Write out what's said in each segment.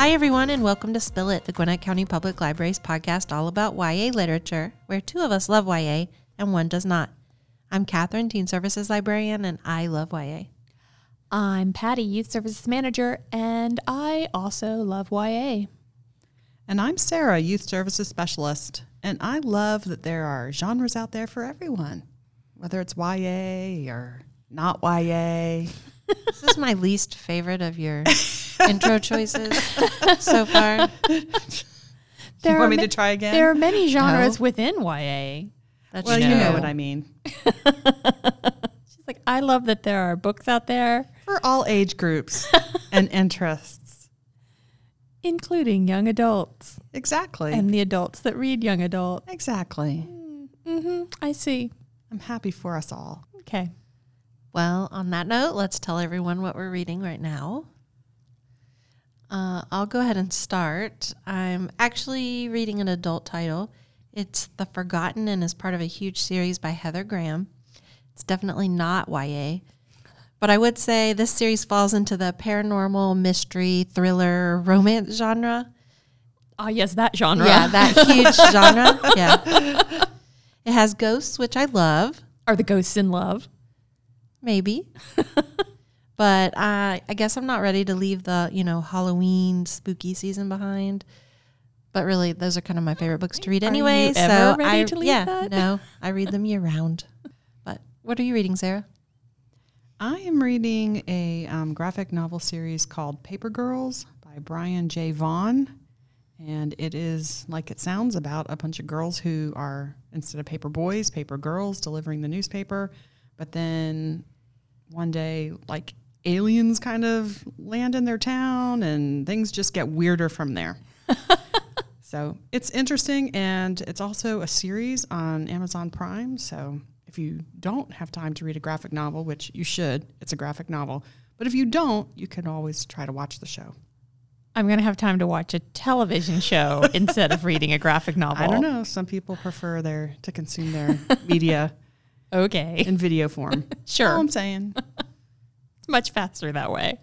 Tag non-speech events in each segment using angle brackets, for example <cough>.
Hi, everyone, and welcome to Spill It, the Gwinnett County Public Library's podcast all about YA literature, where two of us love YA and one does not. I'm Catherine, Teen Services Librarian, and I love YA. I'm Patty, Youth Services Manager, and I also love YA. And I'm Sarah, Youth Services Specialist, and I love that there are genres out there for everyone, whether it's YA or not YA. <laughs> This is my least favorite of your <laughs> intro <laughs> choices so far. <laughs> There you want me ma- to try again? There are many genres within YA. That's well, you know what I mean. <laughs> She's like, I love that there are books out there, For all age groups and interests. including young adults Exactly. and the adults that read young adult. exactly. Mm-hmm. I see. I'm happy for us all. Okay. Well, on that note, let's tell everyone what we're reading right now. Uh, I'll go ahead and start. I'm actually reading an adult title. It's The Forgotten and is part of a huge series by Heather Graham. It's definitely not YA, but I would say this series falls into the paranormal, mystery, thriller, romance genre. Ah, yes, that genre. Yeah, that <laughs> huge genre. Yeah. It has ghosts, which I love. Are the ghosts in love? maybe. <laughs> but I, I guess I'm not ready to leave the you know Halloween spooky season behind. But really, those are kind of my favorite books to read Are anyway. you so I, to leave yeah, that? no, I read them year round. But what are you reading, Sarah? I am reading a um, graphic novel series called Paper Girls by Brian J. Vaughan. And it is, like it sounds, about a bunch of girls who are, instead of paper boys, paper girls delivering the newspaper. But then one day, like aliens kind of land in their town and things just get weirder from there. <laughs> so it's interesting. And it's also a series on Amazon Prime. So if you don't have time to read a graphic novel, which you should, it's a graphic novel. But if you don't, you can always try to watch the show. I'm going to have time to watch a television show <laughs> instead of reading a graphic novel. I don't know. Some people prefer their to consume their <laughs> media Okay. in video form. Sure. I'm saying. It's much faster that way.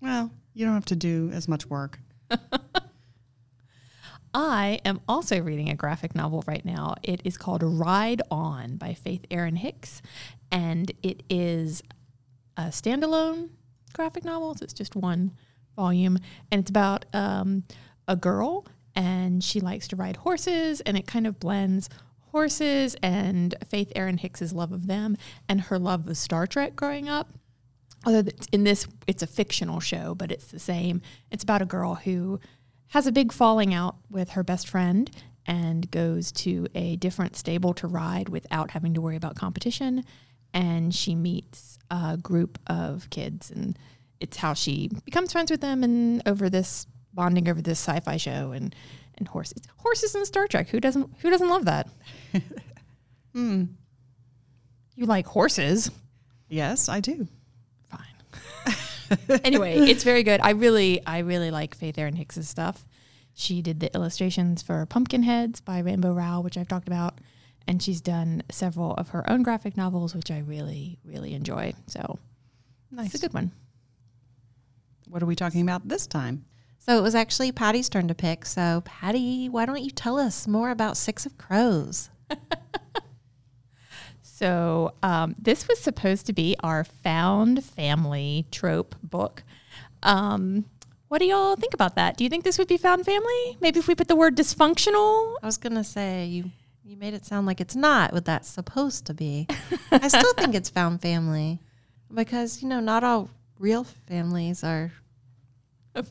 Well, you don't have to do as much work. <laughs> I am also reading a graphic novel right now. It is called Ride On by Faith Erin Hicks, and it is a standalone graphic novel. So it's just one volume, and it's about um, a girl, and she likes to ride horses, and it kind of blends horses and Faith Erin Hicks's love of them and her love of Star Trek growing up. Although in this, it's a fictional show, but it's the same. It's about a girl who has a big falling out with her best friend and goes to a different stable to ride without having to worry about competition. And she meets a group of kids, and it's how she becomes friends with them, and over this bonding over this sci-fi show and and horses, horses in Star Trek. Who doesn't Who doesn't love that? <laughs> Hmm. You like horses? Yes, I do. Fine. <laughs> anyway, it's very good. I really, I really like Faith Erin Hicks's stuff. She did the illustrations for Pumpkinheads by Rainbow Rowell, which I've talked about, and she's done several of her own graphic novels, which I really, really enjoy. So Nice. it's a good one. What are we talking about this time? So it was actually Patty's turn to pick. So Patty, why don't you tell us more about Six of Crows? <laughs> So um, this was supposed to be our found family trope book. Um, what do y'all think about that? Do you think this would be found family? Maybe if we put the word dysfunctional I was gonna say you you made it sound like it's not what that's supposed to be. I still think it's found family because you know not all real families are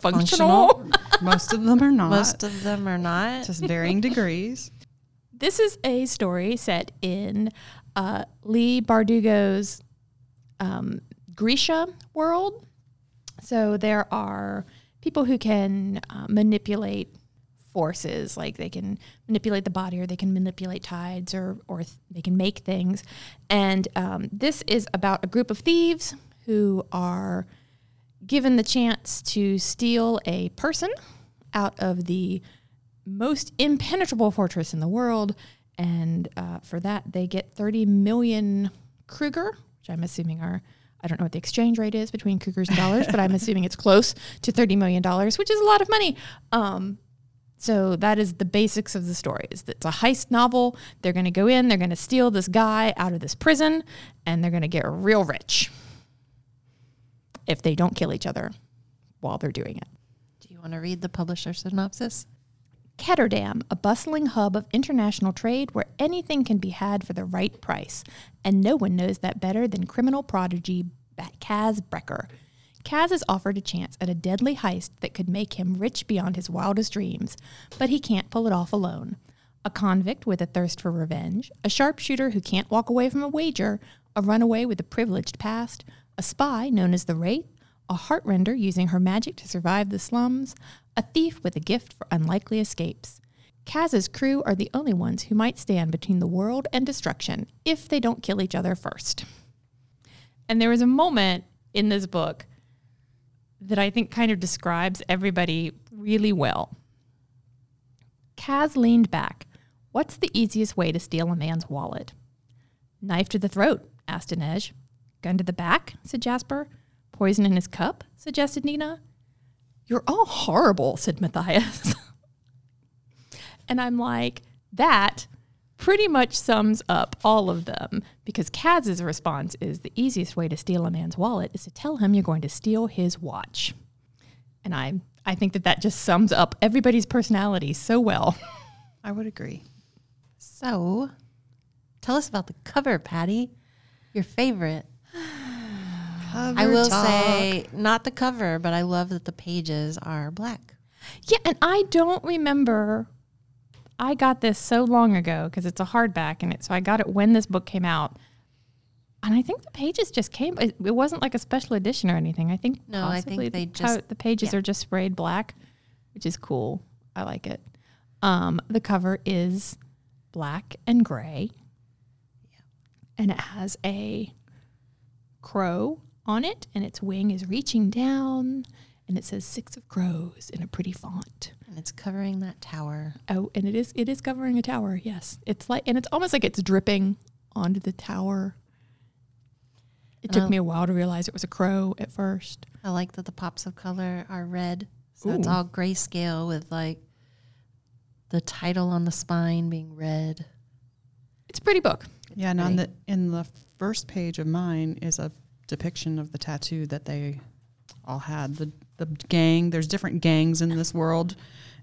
functional. Most of them are not. most of them are not. just varying degrees. This is a story set in uh, Leigh Bardugo's um, Grisha world. So there are people who can uh, manipulate forces, like they can manipulate the body, or they can manipulate tides, or or th- they can make things. And um, this is about a group of thieves who are given the chance to steal a person out of the most impenetrable fortress in the world. And uh, for that, they get 30 million Kruger, which I'm assuming are I don't know what the exchange rate is between cougars and dollars, but I'm <laughs> assuming it's close to $30 million, which is a lot of money. Um, so that is the basics of the story. Is that it's a heist novel. They're going to go in, they're going to steal this guy out of this prison, and they're going to get real rich if they don't kill each other while they're doing it. Do you want to read the publisher synopsis? Ketterdam, a bustling hub of international trade where anything can be had for the right price. And no one knows that better than criminal prodigy Kaz Brekker. Kaz is offered a chance at a deadly heist that could make him rich beyond his wildest dreams, but he can't pull it off alone. A convict with a thirst for revenge, a sharpshooter who can't walk away from a wager, a runaway with a privileged past, a spy known as the Wraith, a heartrender using her magic to survive the slums, a thief with a gift for unlikely escapes. Kaz's crew are the only ones who might stand between the world and destruction if they don't kill each other first. And there was a moment in this book that I think kind of describes everybody really well. Kaz leaned back. What's the easiest way to steal a man's wallet? Knife to the throat, asked Inej. Gun to the back, said Jesper. Poison in his cup, suggested Nina. You're all horrible, said Matthias. <laughs> and I'm like, that pretty much sums up all of them because Kaz's response is the easiest way to steal a man's wallet is to tell him you're going to steal his watch. And I I think that that just sums up everybody's personality so well. <laughs> I would agree. So, tell us about the cover, Patty. Your favorite. Cover I will talk. say, not the cover, but I love that the pages are black. Yeah, and I don't remember. I got this so long ago because it's a hardback, and it so I got it when this book came out. And I think the pages just came. It, it wasn't like a special edition or anything. I think No, I think they the, just- the pages yeah. are just sprayed black, which is cool. I like it. Um, the cover is black and gray, and it has a crow on it, and its wing is reaching down, and it says six of crows in a pretty font. And it's covering that tower. Oh, and it is it is covering a tower. Yes, it's like and it's almost like it's dripping onto the tower. It took Um, me a while to realize it was a crow at first. I like that the pops of color are red. So it's all grayscale with like the title on the spine being red. It's a pretty book. Yeah, and on the in the first page of mine is a depiction of the tattoo that they all had. The the gang. There's different gangs in this world,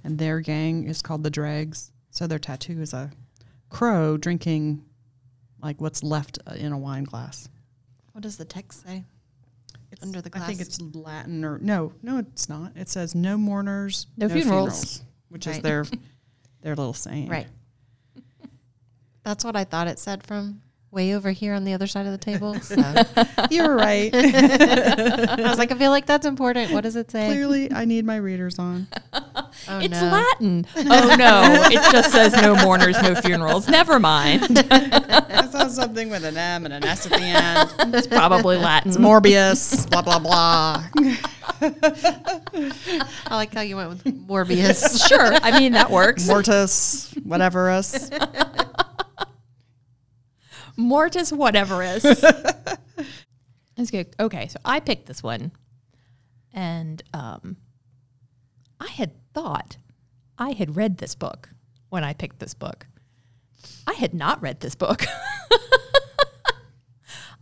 and their gang is called the Dregs. So their tattoo is a crow drinking like what's left uh, in a wine glass. What does the text say? It's, Under the I think it's Latin or no, no, it's not. It says no mourners, No funerals." which is their <laughs> their little saying. Right. That's what I thought it said from way over here on the other side of the table. <laughs> So <laughs> You're right. <laughs> I was like, I feel like that's important. What does it say? Clearly, I need my readers on. Oh, it's no. Latin. oh no, it just says no mourners, no funerals. Never mind. I saw something with an M and an S at the end. It's probably Latin. It's Morbius, blah blah blah. I like how you went with Morbius. sure. I mean that works. Mortis, whatever us. Mortis whatever is. <laughs> That's good. Okay, so I picked this one, and um, I had thought I had read this book when I picked this book. I had not read this book. <laughs>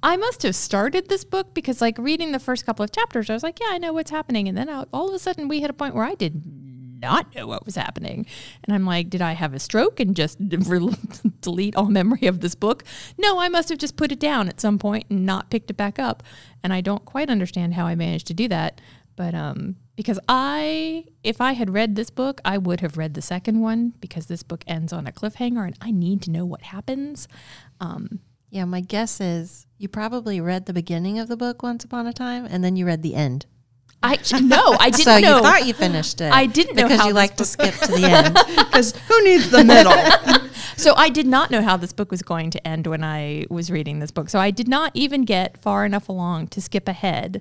I must have started this book because, like, reading the first couple of chapters, I was like, "Yeah, I know what's happening," and then I, all of a sudden, we hit a point where I did not know what was happening, and I'm like, "Did I have a stroke and just <laughs> delete all memory of this book?" No, I must have just put it down at some point and not picked it back up, and I don't quite understand how I managed to do that. But um, because I, if I had read this book, I would have read the second one because this book ends on a cliffhanger, and I need to know what happens. Um, yeah, my guess is you probably read the beginning of the book once upon a time, and then you read the end. I no, I <laughs> didn't so know. you thought you finished it. I didn't know because you like to skip to the <laughs> end. Because who needs the middle? <laughs> So I did not know how this book was going to end when I was reading this book. So I did not even get far enough along to skip ahead.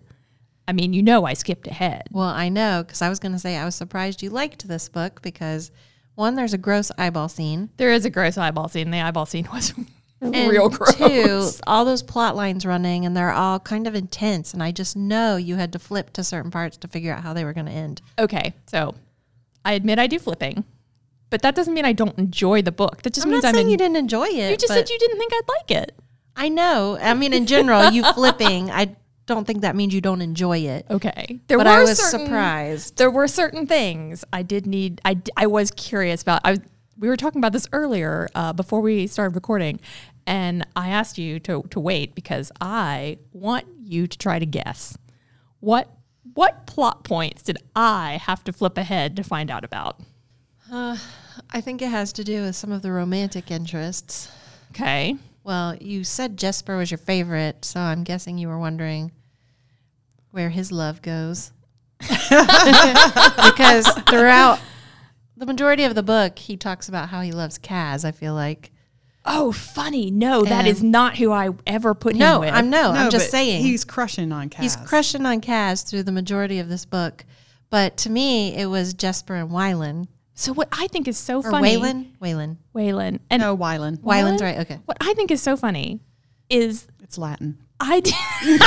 I mean, you know, I skipped ahead. Well, I know because I was going to say I was surprised you liked this book because one, there's a gross eyeball scene. There is a gross eyeball scene. The eyeball scene was And real gross. two, <laughs> all those plot lines running, and they're all kind of intense. And I just know you had to flip to certain parts to figure out how they were going to end. Okay, so I admit I do flipping, but that doesn't mean I don't enjoy the book. That just I'm means I'm saying in, you didn't enjoy it. You just said you didn't think I'd like it. I know. I mean, in general, you <laughs> flipping. I don't think that means you don't enjoy it. Okay, there But were I was certain, surprised. There were certain things I did need. I, I was curious about. I was, we were talking about this earlier uh, before we started recording, and I asked you to to wait because I want you to try to guess what what plot points did I have to flip ahead to find out about. Uh, I think it has to do with some of the romantic interests. Okay. Well, you said Jesper was your favorite, so I'm guessing you were wondering where his love goes. <laughs> because throughout the majority of the book, he talks about how he loves Kaz, I feel like. Oh, funny. No, that And- is not who I ever put him No, with. I'm no, I'm just saying. he's crushing on Kaz. He's crushing on Kaz through the majority of this book. But to me, it was Jesper and Wylan. so what I think is so Or funny, Waylon? Waylon. Waylon, and No, Wylan. Wylan's right. Okay. what I think is so funny is It's Latin. I did, <laughs>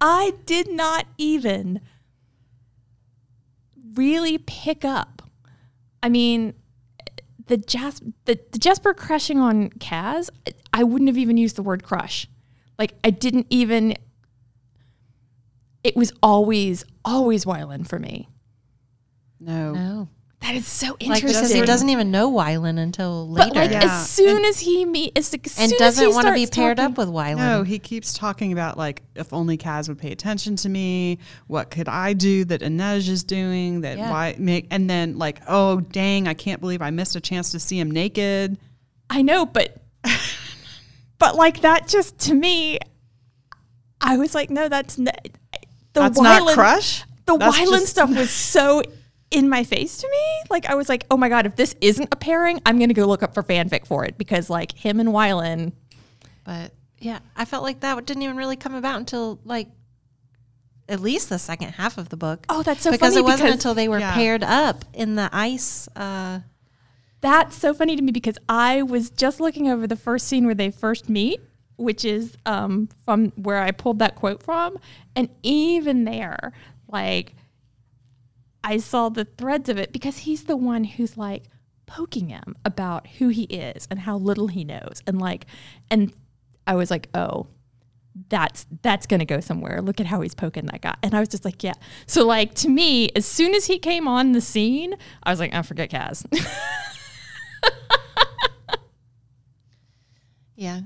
I did not even really pick up. I mean, the Jas- the, the Jesper crushing on Kaz, I wouldn't have even used the word crush. Like I didn't even. It was always always Wylan for me. No. No. That is so interesting. because he doesn't even know Wylan until later. But like Yeah. as soon as he meet, as, as and doesn't want to be paired talking- up with Wylan. No, he keeps talking about like if only Kaz would pay attention to me. What could I do that Inej is doing? That Yeah. why make and then like oh dang, I can't believe I missed a chance to see him naked. I know, but <laughs> but like that just to me, I was like, no, that's n- the That's not crush. The That's Wylan stuff was <laughs> so in my face to me. Like I was like, oh my god, if this isn't a pairing, I'm gonna go look up for fanfic for it because like him and Wylan. But yeah, I felt like that didn't even really come about until like at least the second half of the book. Oh, that's so funny. because funny it wasn't because- until they were Yeah. paired up in the ice. Uh, That's so funny to me because I was just looking over the first scene where they first meet, which is um, from where I pulled that quote from. And even there, like, I saw the threads of it because he's the one who's like poking him about who he is and how little he knows. And like, and I was like, oh, that's that's gonna go somewhere. Look at how he's poking that guy. And I was just like, yeah. So like to me, as soon as he came on the scene, I was like, I forget Kaz. <laughs> yeah.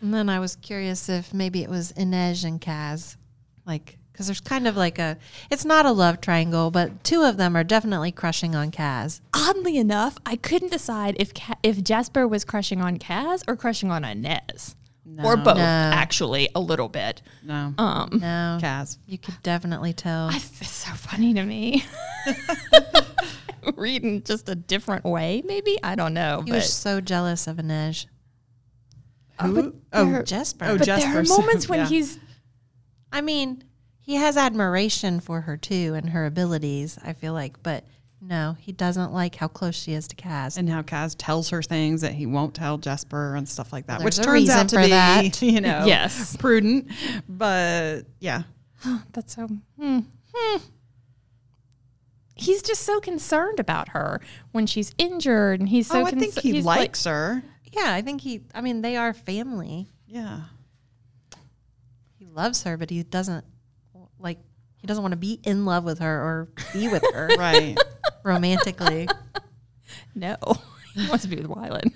And then I was curious if maybe it was Inej and Kaz. Like, because there's kind of like a, it's not a love triangle, but two of them are definitely crushing on Kaz. oddly enough, I couldn't decide if Ca- if Jesper was crushing on Kaz or crushing on Inej, or both. No. Actually, a little bit. No, Um, No. Kaz. You could definitely tell. I, it's so funny to me. <laughs> Reading just a different way, maybe I don't know. He but was so jealous of Inej. Who? there- Oh, Jesper. Oh, but there are Jesper, so- moments <laughs> when yeah. he's I mean, he has admiration for her too and her abilities, I feel like, but no, he doesn't like how close she is to Kaz. and how Kaz tells her things that he won't tell Jesper and stuff like that, Well, which turns out to be, that. <laughs> you know, Yes. prudent. But yeah, <gasps> that's so. Hmm, hmm. He's just so concerned about her when she's injured, and he's so. oh, I think he he's like- likes her. yeah, I think he, I mean, they are family. Yeah, He loves her, but he doesn't like, he doesn't want to be in love with her or be with her <laughs> right. <laughs> romantically. <laughs> no, he wants to be with Wylan.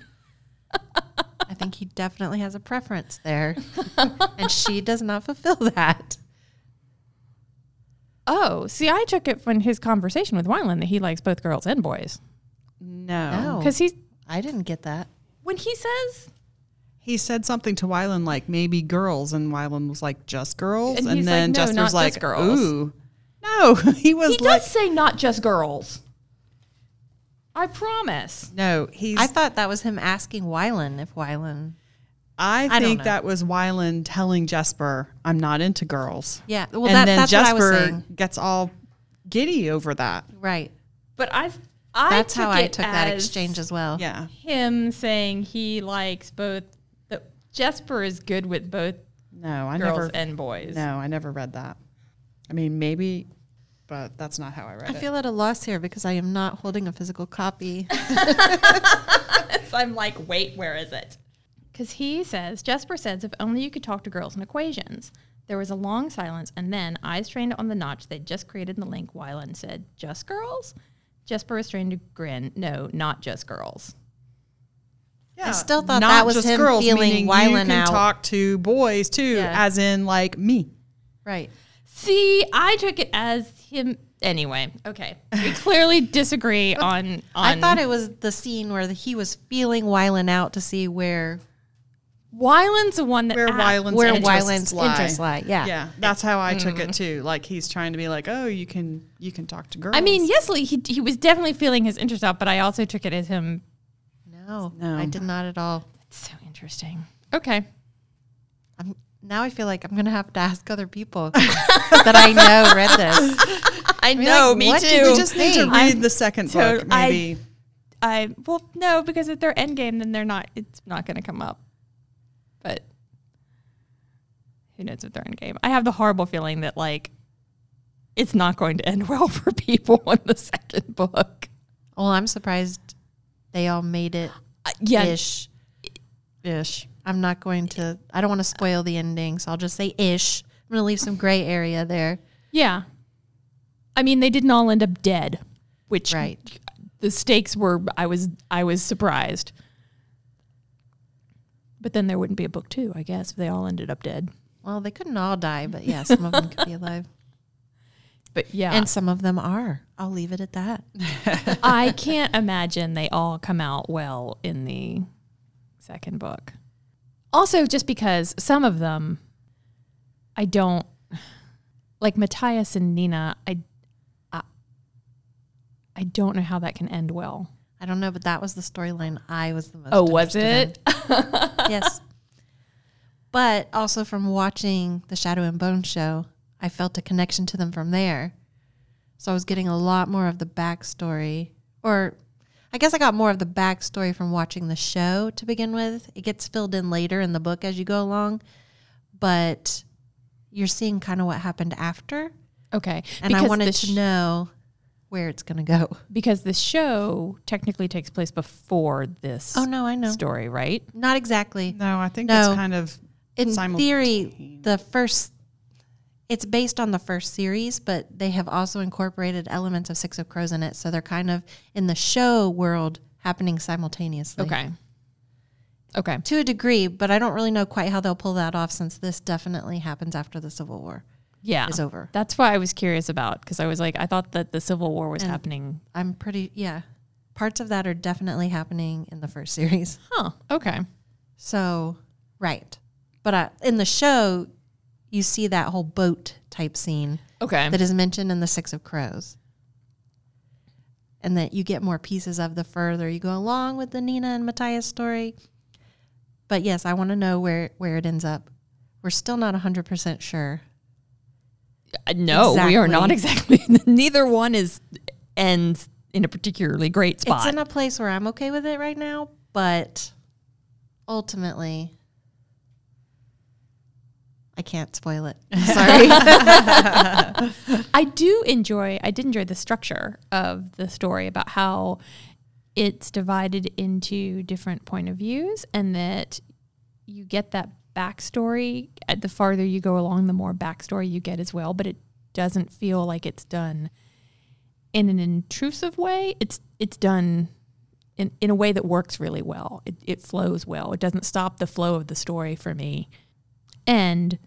I think he definitely has a preference there. and she does not fulfill that. Oh, see, I took it from his conversation with Wylan that he likes both girls and boys. No. No. Because he's I didn't get that. when he says He said something to Wylan like maybe girls, and Wylan was like just girls, And and, he's then like, "No, Jesper's not like just girls." ooh, no, <laughs> he was he like does say not just girls. I promise. no, he's. I thought that was him asking Wylan if Wylan. I I think know. that was Wylan telling Jesper, "I'm not into girls." Yeah, well, and that, then that's Jesper what I was saying. gets all giddy over that. Right. But I I That's how I it took that exchange as well. Yeah. Him saying he likes both. The Jesper is good with both No, I girls never. and boys. no, I never read that. I mean, maybe, but that's not how I read I it. I feel at a loss here because I am not holding a physical copy. <laughs> <laughs> So I'm like, wait, where is it? Because he says, Jesper says, if only you could talk to girls in equations. There was a long silence, and then, eyes trained on the notch they'd just created in the link, Wylan said, Just girls? Jesper was trained to grin. No, not just girls. Yeah, I still thought not that was just him girls, feeling meaning you Wylan can out. talk to boys too, Yeah. as in like me. right. See, I took it as him. Anyway, okay. We clearly disagree on, <laughs> on. I thought it was the scene where the, he was feeling Wylan out to see where Wylan's the one that Where asked- Wylan's where interests Wylan's lie. interests lie. Yeah. Yeah, that's how I took it mm. too. Like he's trying to be like, oh, you can you can talk to girls. I mean, yes, Lee, he, he was definitely feeling his interest out, but I also took it as him. No, No. I did not at all. It's so interesting. Okay. I'm, now I feel like I'm gonna have to ask other people <laughs> that I know read this. I know, like, me what too. you you just need to read I'm the second tot- book, I- maybe. I well no because if they're end game then they're not it's not going to come up. But who knows if they're end game? I have the horrible feeling that like it's not going to end <laughs> well for people in the second book. Well, I'm surprised they all made it Uh, yeah, ish. Ish. I'm not going to. I don't want to spoil the ending, so I'll just say ish. I'm gonna leave some gray area there. yeah. I mean, they didn't all end up dead, which Right. the stakes were. I was I was surprised. But then there wouldn't be a book two, I guess, if they all ended up dead. Well, they couldn't all die, but yeah, some of them could be <laughs> alive, But yeah, and some of them are. I'll leave it at that. <laughs> I can't imagine they all come out well in the second book. Also, just because some of them, I don't like Matthias and Nina. I, I, I don't know how that can end well. I don't know, but that was the storyline I was the most. Oh, was it? in. <laughs> yes. But also from watching the Shadow and Bone show, I felt a connection to them from there. So I was getting a lot more of the backstory, or I guess I got more of the backstory from watching the show to begin with. It gets filled in later in the book as you go along, but you're seeing kind of what happened after, Okay, and I wanted the to know where it's going to go. because the show technically takes place before this. Oh no, I know. story, right? Not exactly. No, I think No. it's kind of in Simultane- theory, the first it's based on the first series, but they have also incorporated elements of Six of Crows in it, so they're kind of in the show world happening simultaneously. Okay. Okay. To a degree, but I don't really know quite how they'll pull that off since this definitely happens after the Civil War Yeah. is over. That's why I was curious about because I was like, I thought that the Civil War was And- happening. I'm pretty yeah. Parts of that are definitely happening in the first series. Huh. Okay. So, right. But uh, in the show, you see that whole boat type scene Okay. that is mentioned in the Six of Crows. And that you get more pieces of the further you go along with the Nina and Matthias story. But yes, I want to know where, where it ends up. We're still not 100% sure. Uh, no, we are not exactly. <laughs> Neither one is ends in a particularly great spot. It's in a place where I'm okay with it right now, but ultimately, I can't spoil it. <laughs> Sorry. I do enjoy. I did enjoy the structure of the story about how it's divided into different point of views, and that you get that backstory. The farther you go along, the more backstory you get as well. But it doesn't feel like it's done in an intrusive way. It's it's done in, in a way that works really well. It, it flows well. It doesn't stop the flow of the story for me. And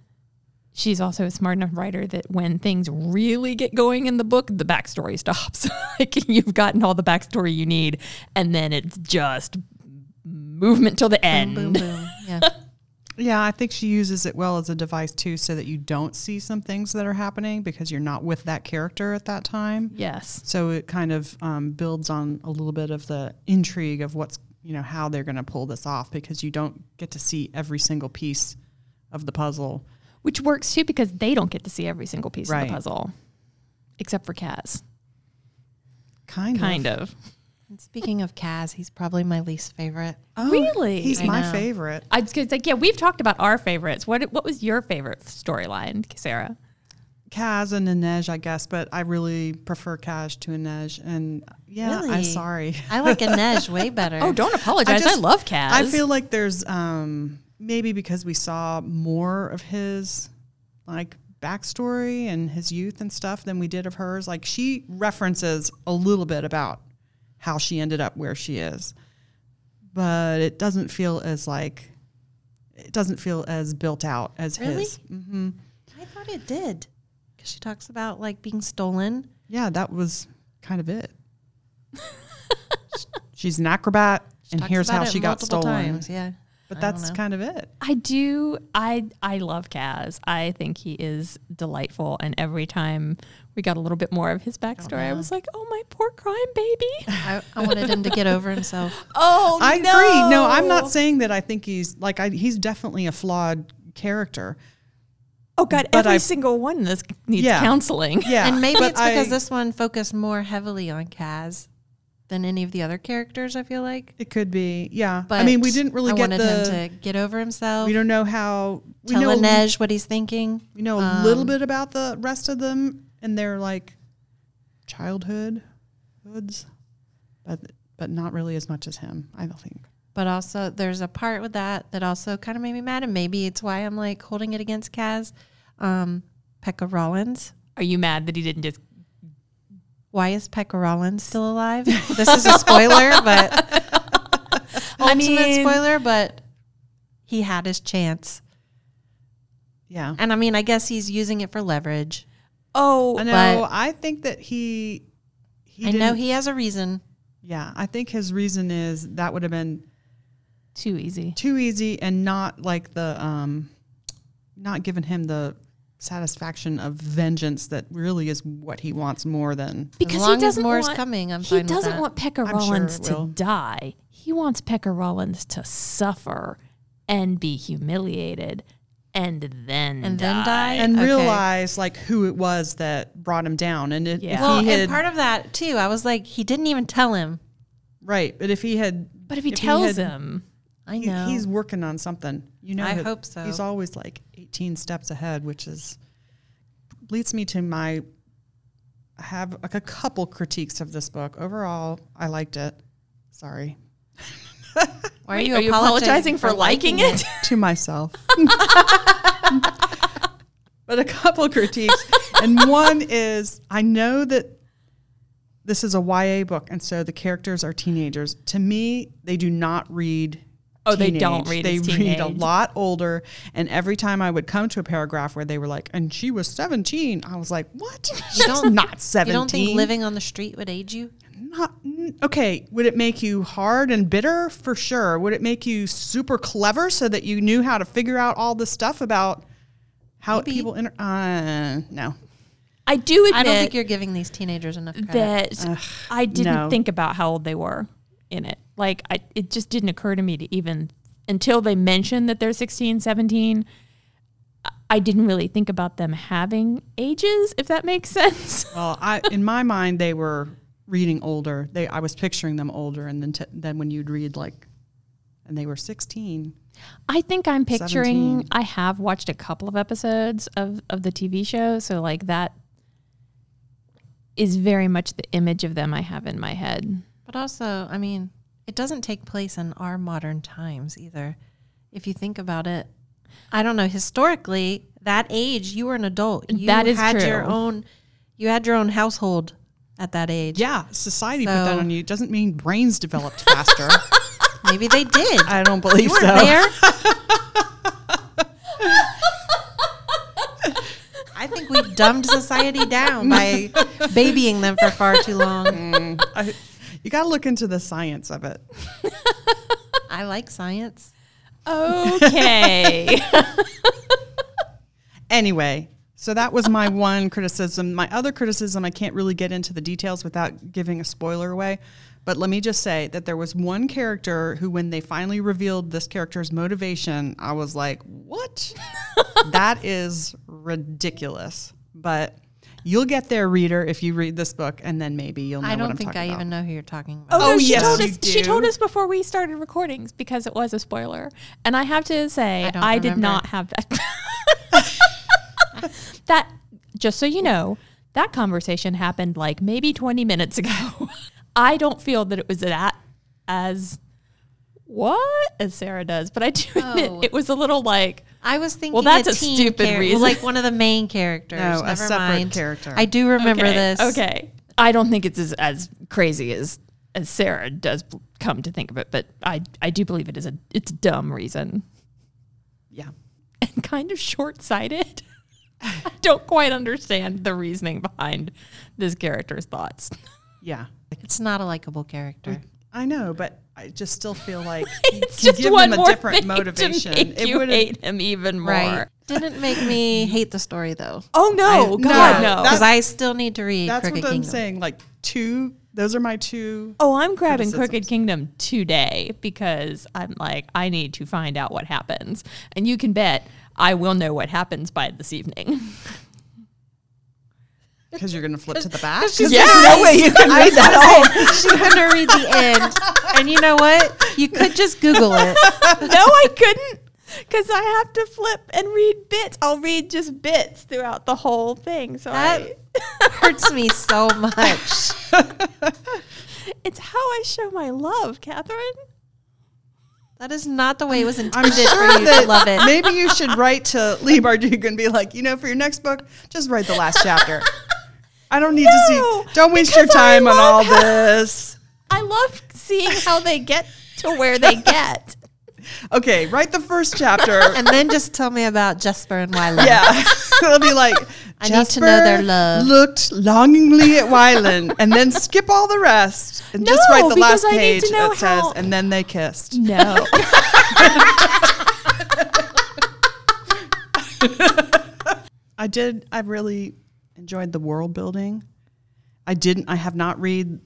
she's also a smart enough writer that when things really get going in the book, the backstory stops. <laughs> like you've gotten all the backstory you need, and then it's just movement till the end. boom, boom, <laughs> boom. Yeah. Yeah, I think she uses it well as a device too, so that you don't see some things that are happening because you're not with that character at that time. Yes. So it kind of um, builds on a little bit of the intrigue of what's you know how they're going to pull this off because you don't get to see every single piece of the puzzle. Which works too because they don't get to see every single piece of the puzzle, except for Kaz. Kind of. Kind of. And speaking of Kaz, he's probably my least favorite. Oh, Really? He's I my know. favorite. I was gonna- like, yeah, we've talked about our favorites. What what was your favorite storyline, Sarah? Kaz and Inej, I guess, but I really prefer Kaz to Inej. And yeah, Really? I'm sorry. I like <laughs> Inej way better. Oh, don't apologize. I, just- love Kaz. I feel like there's um, maybe because we saw more of his like backstory and his youth and stuff than we did of hers. Like she references a little bit about how she ended up where she is, but it doesn't feel as like it doesn't feel as built out as Really? his. hmm I thought it did. Because she talks about like being stolen. Yeah, that was kind of it. <laughs> She's an acrobat, She and here's how she got stolen. Times. Yeah. But that's kind of it. I do. I I love Kaz. I think he is delightful, and every time we got a little bit more of his backstory, I yeah. was like, "Oh my poor crime baby." <laughs> I, I wanted him to get over himself. <laughs> Oh, I agree. No, I'm not saying that I think he's like I, he's definitely a flawed character. Oh God, But every I- single one of this needs Yeah. counseling. Yeah, and maybe it's because I- this one focused more heavily on Kaz than any of the other characters, I feel like. it could be. Yeah, But I mean, we didn't really I get wanted the. him to get over himself. we don't know how. We tell know. Inej what he's thinking. we know a little um, bit about the rest of them and their like childhood hoods, but but not really as much as him. I don't think. But also, there's a part with that that also kind of made me mad, and maybe it's why I'm like holding it against Kaz. Um, Pekka Rollins. Are you mad that he didn't just? Why is Pekka Rollins still alive? this is a spoiler, but <laughs> I ultimate mean- spoiler. But he had his chance, Yeah, and I mean, I guess he's using it for leverage. Oh, I know. I think that he. he I know he has a reason. Yeah, I think his reason is that would have been too easy. too easy and not like the um not giving him the satisfaction of vengeance that really is what he wants more than Because as long he doesn't as more want, is coming, I'm he fine doesn't that. want Pekka I'm sure Rollins to die. He wants Pekka Rollins to suffer and be humiliated and then And then die? and Okay. realize like who it was that brought him down and it, Yeah. if Well, he had and part of that too, I was like, he didn't even tell him. right but if he had But if he If he tells had- him, I he- know. he's working on something you know I that hope so. he's always like 18 steps ahead which is leads me to my I have like a couple critiques of this book overall I liked it sorry <laughs> Why Wait, are you apologizing for liking it? <laughs> to myself. <laughs> but a couple critiques. And one is I know that this is a YA book, and so the characters are teenagers. To me, they do not read. Oh, they don't read They as read a lot older. And every time I would come to a paragraph where they were like, "And she was 17," I was like, "What? <laughs> She's don't- not 17." You don't think living on the street would age you? not okay would it make you hard and bitter for sure would it make you super clever so that you knew how to figure out all this stuff about how Maybe. people inter- uh no I do admit I don't think you're giving these teenagers enough credit. that I didn't no. think about how old they were in it. Like I, it just didn't occur to me to even until they mentioned that they're 16, 17. I- I didn't really think about them having ages, if that makes <laughs> sense. well i in my mind they were reading older they i was picturing them older and then t- then when you'd read like and they were 16 I think I'm picturing. 17. I have watched a couple of episodes of of the TV show, so like that is very much the image of them I have in my head. But also, I mean, it doesn't take place in our modern times either. If you think about it, I don't know. Historically, that age, you were an adult. You That is had your true. own. You had your own household at that age. yeah society put that on you It doesn't mean brains developed faster <laughs> Maybe they did. i don't believe you so there. <laughs> I think we've dumbed society down by babying them for far too long. Mm. I, you got to look into the science of it <laughs> I like science. Okay. <laughs> Anyway, so that was my one criticism. My other criticism, I can't really get into the details without giving a spoiler away. But let me just say that there was one character who, when they finally revealed this character's motivation, I was like, what? <laughs> that is ridiculous. But You'll get there, reader, if you read this book, and then maybe you'll know I don't I'm think talking I about. even know who you're talking about. Oh, Oh, no, she yes, told us. She told us before we started recordings because it was a spoiler, and I have to say I I, did not have that. <laughs> that just so you know, that conversation happened like maybe twenty minutes ago. <laughs> I don't feel that it was that as what as Sarah does, but I do admit Oh. it was a little like I was thinking. Well, that's a teen stupid char- reason. like one of the main <laughs> characters. No, a Never separate mind. character. I do remember okay, this. Okay, I don't think it's as, as crazy as as Sarah does come to think of it, but I I do believe it is a it's a dumb reason. Yeah. <laughs> and kind of short sighted. <laughs> I don't quite understand the reasoning behind this character's thoughts. Yeah. It's not a likable character. I know, but I just still feel like <laughs> It's you just give one him a more different thing motivation. to make It you would've- hate him even more. Right. Didn't make me hate the story though. Oh no, I- God no, no! Because That's- I still need to read That's Crooked what I'm Kingdom. saying. Like two, those are my two. oh, I'm grabbing criticisms. Crooked Kingdom today because I'm like I need to find out what happens, and you can bet I will know what happens by this evening. <laughs> Because you're going to flip to the <laughs> back. Yeah. No way you can I was gonna she's gonna read the end, and you know what? You could just Google it. <laughs> no, I couldn't because I have to flip and read bits. I'll read just bits throughout the whole thing. So I, That hurts me so much. <laughs> it's how I show my love, Catherine. That is not the way it was I'm intended sure for you that to love it. maybe you should write to Leigh Bardugo and be like, you know, for your next book, just write the last chapter. I don't need to see. Don't waste your time on all this. I love seeing how they get to where they <laughs> get. Okay, write the first chapter. <laughs> And then just tell me about Jesper and Wylan. yeah, <laughs> it'll be like. I need to know their "Jesper love." Looked longingly at Wylan, and then skip all the rest, and just write the because last I need page to know that says, "And then they kissed." No. I did. I really enjoyed the world building. I didn't. I have not read.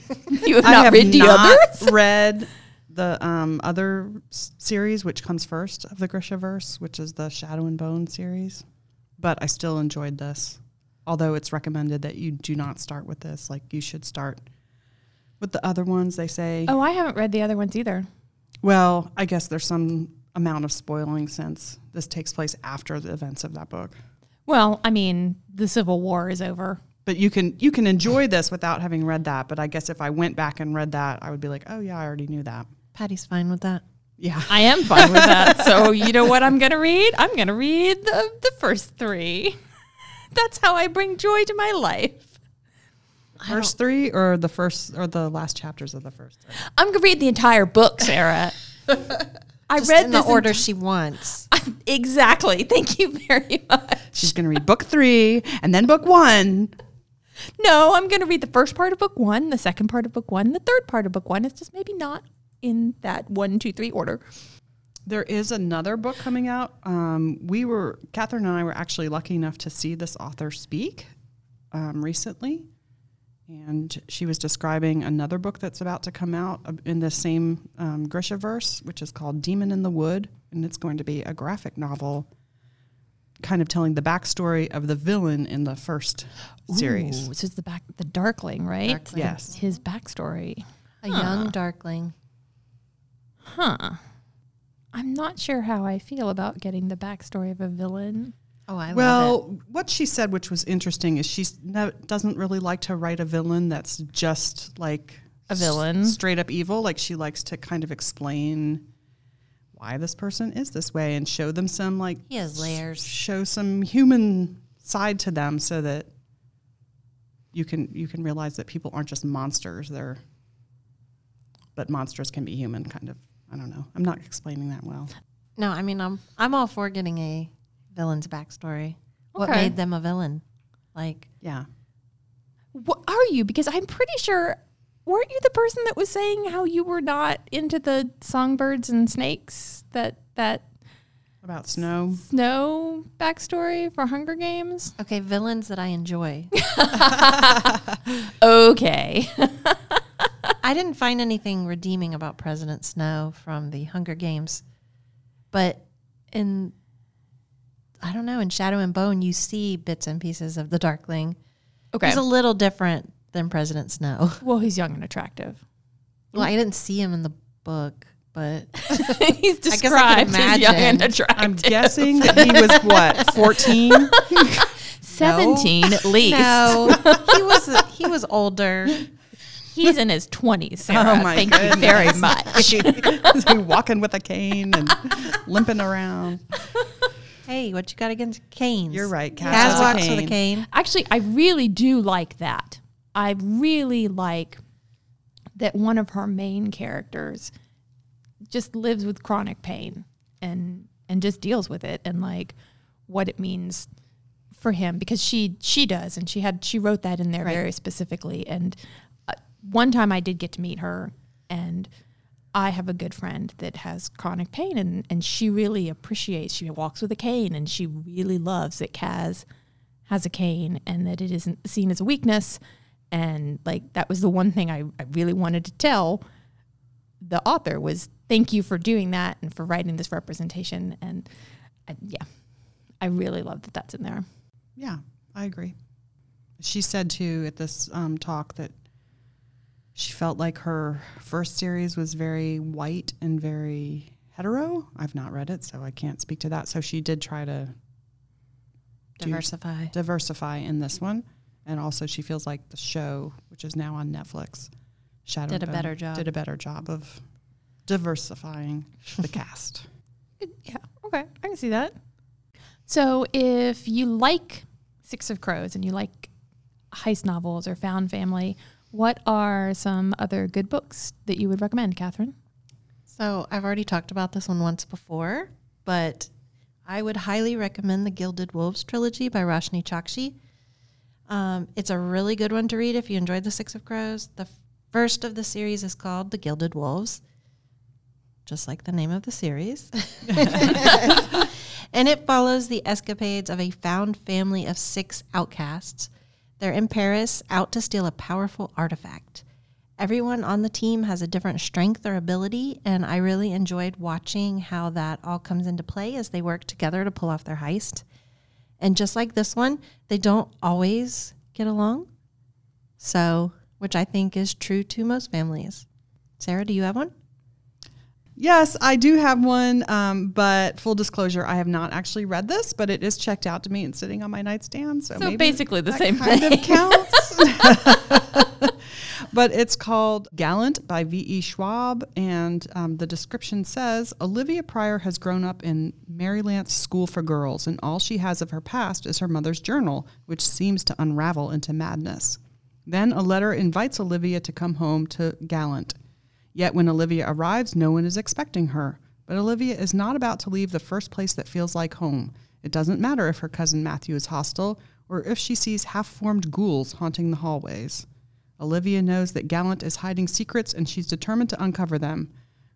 <laughs> You have I not have read the not others? <laughs> read the um, other s- series, which comes first of the Grishaverse, which is the Shadow and Bone series. But I still enjoyed this, although it's recommended that you do not start with this. Like you should start with the other ones. They say. Oh, I haven't read the other ones either. Well, I guess there's some amount of spoiling since this takes place after the events of that book. Well, I mean, the Civil War is over. But you can you can enjoy this without having read that. But I guess if I went back and read that, I would be like, oh yeah, I already knew that. Patty's fine with that. Yeah. I am fine with that. So you know what I'm gonna read? I'm gonna read the, the first three. <laughs> That's how I bring joy to my life. First three or the first or the last chapters of the first three. I'm gonna read the entire book, Sarah. <laughs> I Just read in the order enti- she wants. <laughs> exactly. Thank you very much. She's gonna read book three and then book one. No, I'm going to read the first part of book one, the second part of book one, the third part of book one. It's just maybe not in that one, two, three order. There is another book coming out. Um, we were Catherine and I were actually lucky enough to see this author speak um, recently, and she was describing another book that's about to come out uh, in the same um, Grishaverse, which is called Demon in the Wood, and it's going to be a graphic novel, kind of telling the backstory of the villain in the first series. Ooh, this is the back, the Darkling, right? Darkling. Yes. His backstory. A young darkling. Huh. I'm not sure how I feel about getting the backstory of a villain. Oh, I love it. Well, what she said, which was interesting, is she no, doesn't really like to write a villain that's just like A villain. s- straight up evil. Like she likes to kind of explain why this person is this way and show them some like He has layers. show some human side to them, so that you can you can realize that people aren't just monsters. They're but monsters can be human, kind of. I don't know. I'm not explaining that well. No, I mean I'm I'm all for getting a villain's backstory. What made them a villain? Like Yeah. What are you? Because I'm pretty sure, weren't you the person that was saying how you were not into the songbirds and snakes? That that About snow. snow backstory for Hunger Games? okay, villains that I enjoy. <laughs> Okay. <laughs> I didn't find anything redeeming about President Snow from the Hunger Games, but in I don't know. In Shadow and Bone, you see bits and pieces of the Darkling. Okay. He's a little different than President Snow. <laughs> well, he's young and attractive. Well, I didn't see him in the book, but <laughs> he's guess I could described as young and attractive. I'm guessing that he was what, <laughs> 14? 17 at least. no, he was he was older. He's in his 20s, Sarah. Oh my Thank you very much. Is he walking with a cane and limping around? Hey, what you got against canes? You're right. Cass, Kaz has a walks with a cane. cane. Actually, I really do like that. I really like that one of her main characters just lives with chronic pain and and just deals with it and like what it means for him because she she does. And she had she wrote that in there Right. very specifically. And uh, one time I did get to meet her and I have a good friend that has chronic pain and and she really appreciates she walks with a cane and she really loves that Kaz has a cane and that it isn't seen as a weakness and like that was the one thing I, I really wanted to tell the author was thank you for doing that and for writing this representation and I, yeah i really love that that's in there Yeah, I agree. She said too at this um, talk that she felt like her first series was very white and very hetero. I've not read it, so I can't speak to that. So she did try to do- Diversify. diversify in this one, and also she feels like the show, which is now on Netflix, Shadow Did a Bone, better job. Did a better job of diversifying the cast. yeah okay i can see that so if you like six of crows and you like heist novels or found family what are some other good books that you would recommend catherine So I've already talked about this one once before, but I would highly recommend the Gilded Wolves trilogy by Roshani Chokshi. Um, it's a really good one to read if you enjoyed The Six of Crows. The first of the series is called The Gilded Wolves, just like the name of the series. <laughs> and it follows the escapades of a found family of six outcasts. They're in Paris, out to steal a powerful artifact. Everyone on the team has a different strength or ability, and I really enjoyed watching how that all comes into play as they work together to pull off their heist. And just like this one, they don't always get along. So, which I think is true to most families. Sarah, do you have one? Yes, I do have one, um, but full disclosure, I have not actually read this, but it is checked out to me and sitting on my nightstand. So, So maybe basically the that same kind thing. of counts. <laughs> <laughs> but it's called Gallant by V.E. Schwab, and um, the description says Olivia Prior has grown up in Merilance School for Girls, and all she has of her past is her mother's journal, which seems to unravel into madness. Then a letter invites Olivia to come home to Gallant. Yet when Olivia arrives, no one is expecting her. But Olivia is not about to leave the first place that feels like home. It doesn't matter if her cousin Matthew is hostile or if she sees half formed ghouls haunting the hallways. Olivia knows that Gallant is hiding secrets and she's determined to uncover them.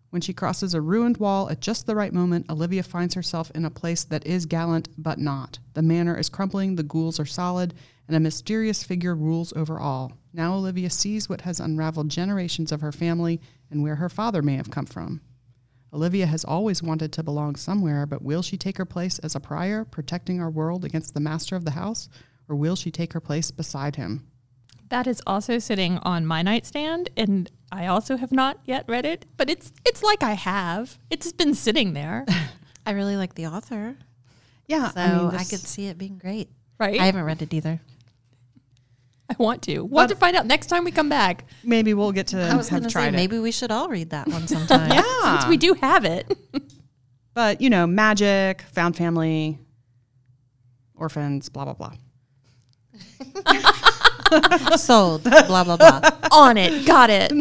When she crosses a ruined wall at just the right moment, Olivia finds herself in a place that is gallant but not. The manor is crumbling, the ghouls are solid, and a mysterious figure rules over all. Now Olivia sees what has unraveled generations of her family and where her father may have come from. Olivia has always wanted to belong somewhere, but will she take her place as a prior, protecting our world against the master of the house, or will she take her place beside him? That is also sitting on my nightstand, and I also have not yet read it. But it's it's like I have. It's been sitting there, <laughs> I really like the author, Yeah, so I I, mean, this- could see it being great. right? I haven't read it either. I want to. We'll have to find out next time we come back. maybe we'll get to I was going have to say it. maybe we should all read that one <laughs> sometime. Yeah, Since we do have it. <laughs> but you know, magic, found family, orphans, blah blah blah. <laughs> Sold. Blah blah blah. on it. Got it.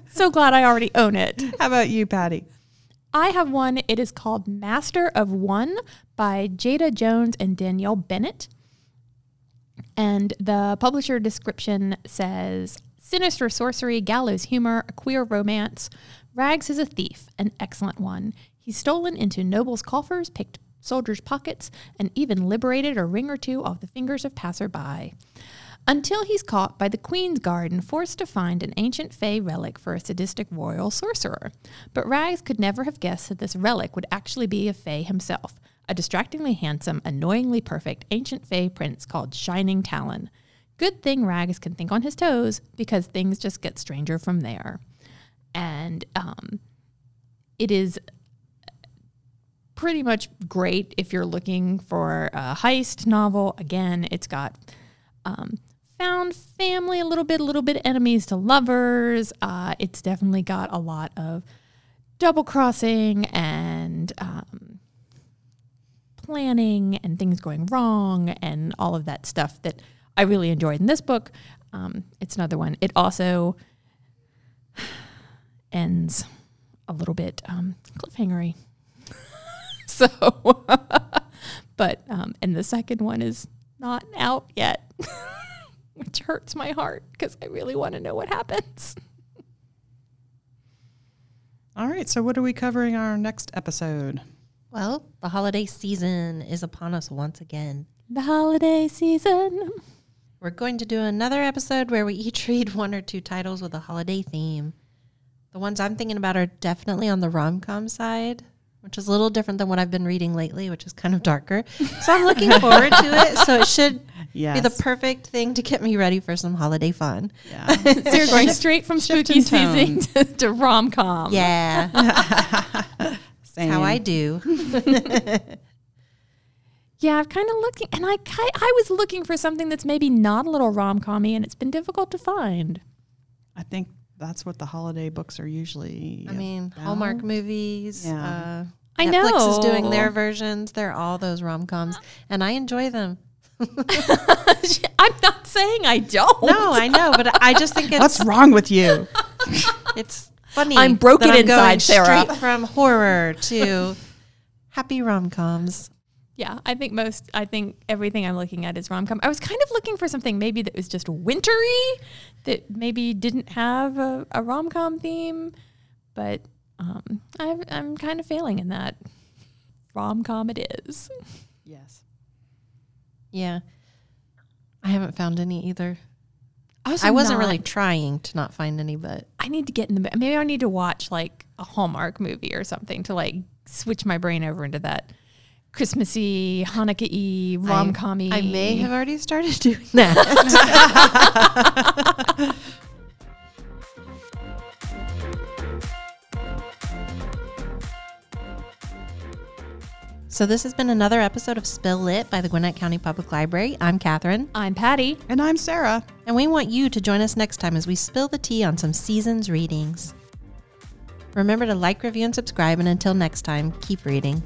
<laughs> so glad I already own it. How about you, Patty? I have one. It is called Master of One by Jaida Jones and Danielle Bennett. And the publisher description says sinister sorcery, gallows humor, a queer romance. Rags is a thief, an excellent one. He's stolen into nobles' coffers, picked soldiers' pockets, and even liberated a ring or two off the fingers of passerby. Until he's caught by the Queen's Guard and forced to find an ancient Fey relic for a sadistic royal sorcerer. But Rags could never have guessed that this relic would actually be a Fey himself, a distractingly handsome, annoyingly perfect ancient Fey prince called Shining Talon. Good thing Rags can think on his toes because things just get stranger from there. And um, it is pretty much great if you're looking for a heist novel. Again, it's got um, found family a little bit, a little bit enemies to lovers. Uh, it's definitely got a lot of double crossing and um, planning and things going wrong and all of that stuff that I really enjoyed in this book. Um, it's another one. It also <sighs> ends a little bit um, cliffhangery. <laughs> so, <laughs> but um, and the second one is not out yet, <laughs> which hurts my heart because I really want to know what happens. All right. So, what are we covering our next episode? Well, the holiday season is upon us once again. The holiday season. We're going to do another episode where we each read one or two titles with a holiday theme. The ones I'm thinking about are definitely on the rom com side, which is a little different than what I've been reading lately, which is kind of darker. So I'm looking forward to it. So it should Yes. be the perfect thing to get me ready for some holiday fun. yeah. <laughs> So you're going straight from spooky season to, to rom com. Yeah, <laughs> that's Same. how I do. <laughs> Yeah, I'm kind of looking, and I I was looking for something that's maybe not a little rom commy, and it's been difficult to find. I think that's what the holiday books are usually. I mean, about. Hallmark movies. Yeah. Uh, I Netflix is doing their versions. They're all those rom coms, and I enjoy them. <laughs> I'm not saying I don't. No, I know, but I just think it's What's wrong with you? <laughs> it's funny. I'm broken that I'm inside, going Sarah. Straight from horror to happy rom coms. Yeah, I think most. I think everything I'm looking at is rom com. I was kind of looking for something maybe that was just wintry, that maybe didn't have a, a rom com theme, but um, i I'm kind of failing in that. Rom com it is. yes. Yeah, I haven't found any either. Also I wasn't not- really trying to not find any, but I need to get in the. Maybe I need to watch like a Hallmark movie or something to like switch my brain over into that Christmassy, Hanukkah y, rom com I may have already started <laughs> doing that. <laughs> so this has been another episode of Spill Lit by the Gwinnett County Public Library. I'm Catherine, I'm Patty. And I'm Sarah. and we want you to join us next time as we spill the tea on some seasons readings. Remember to like, review, and subscribe, and until next time, keep reading.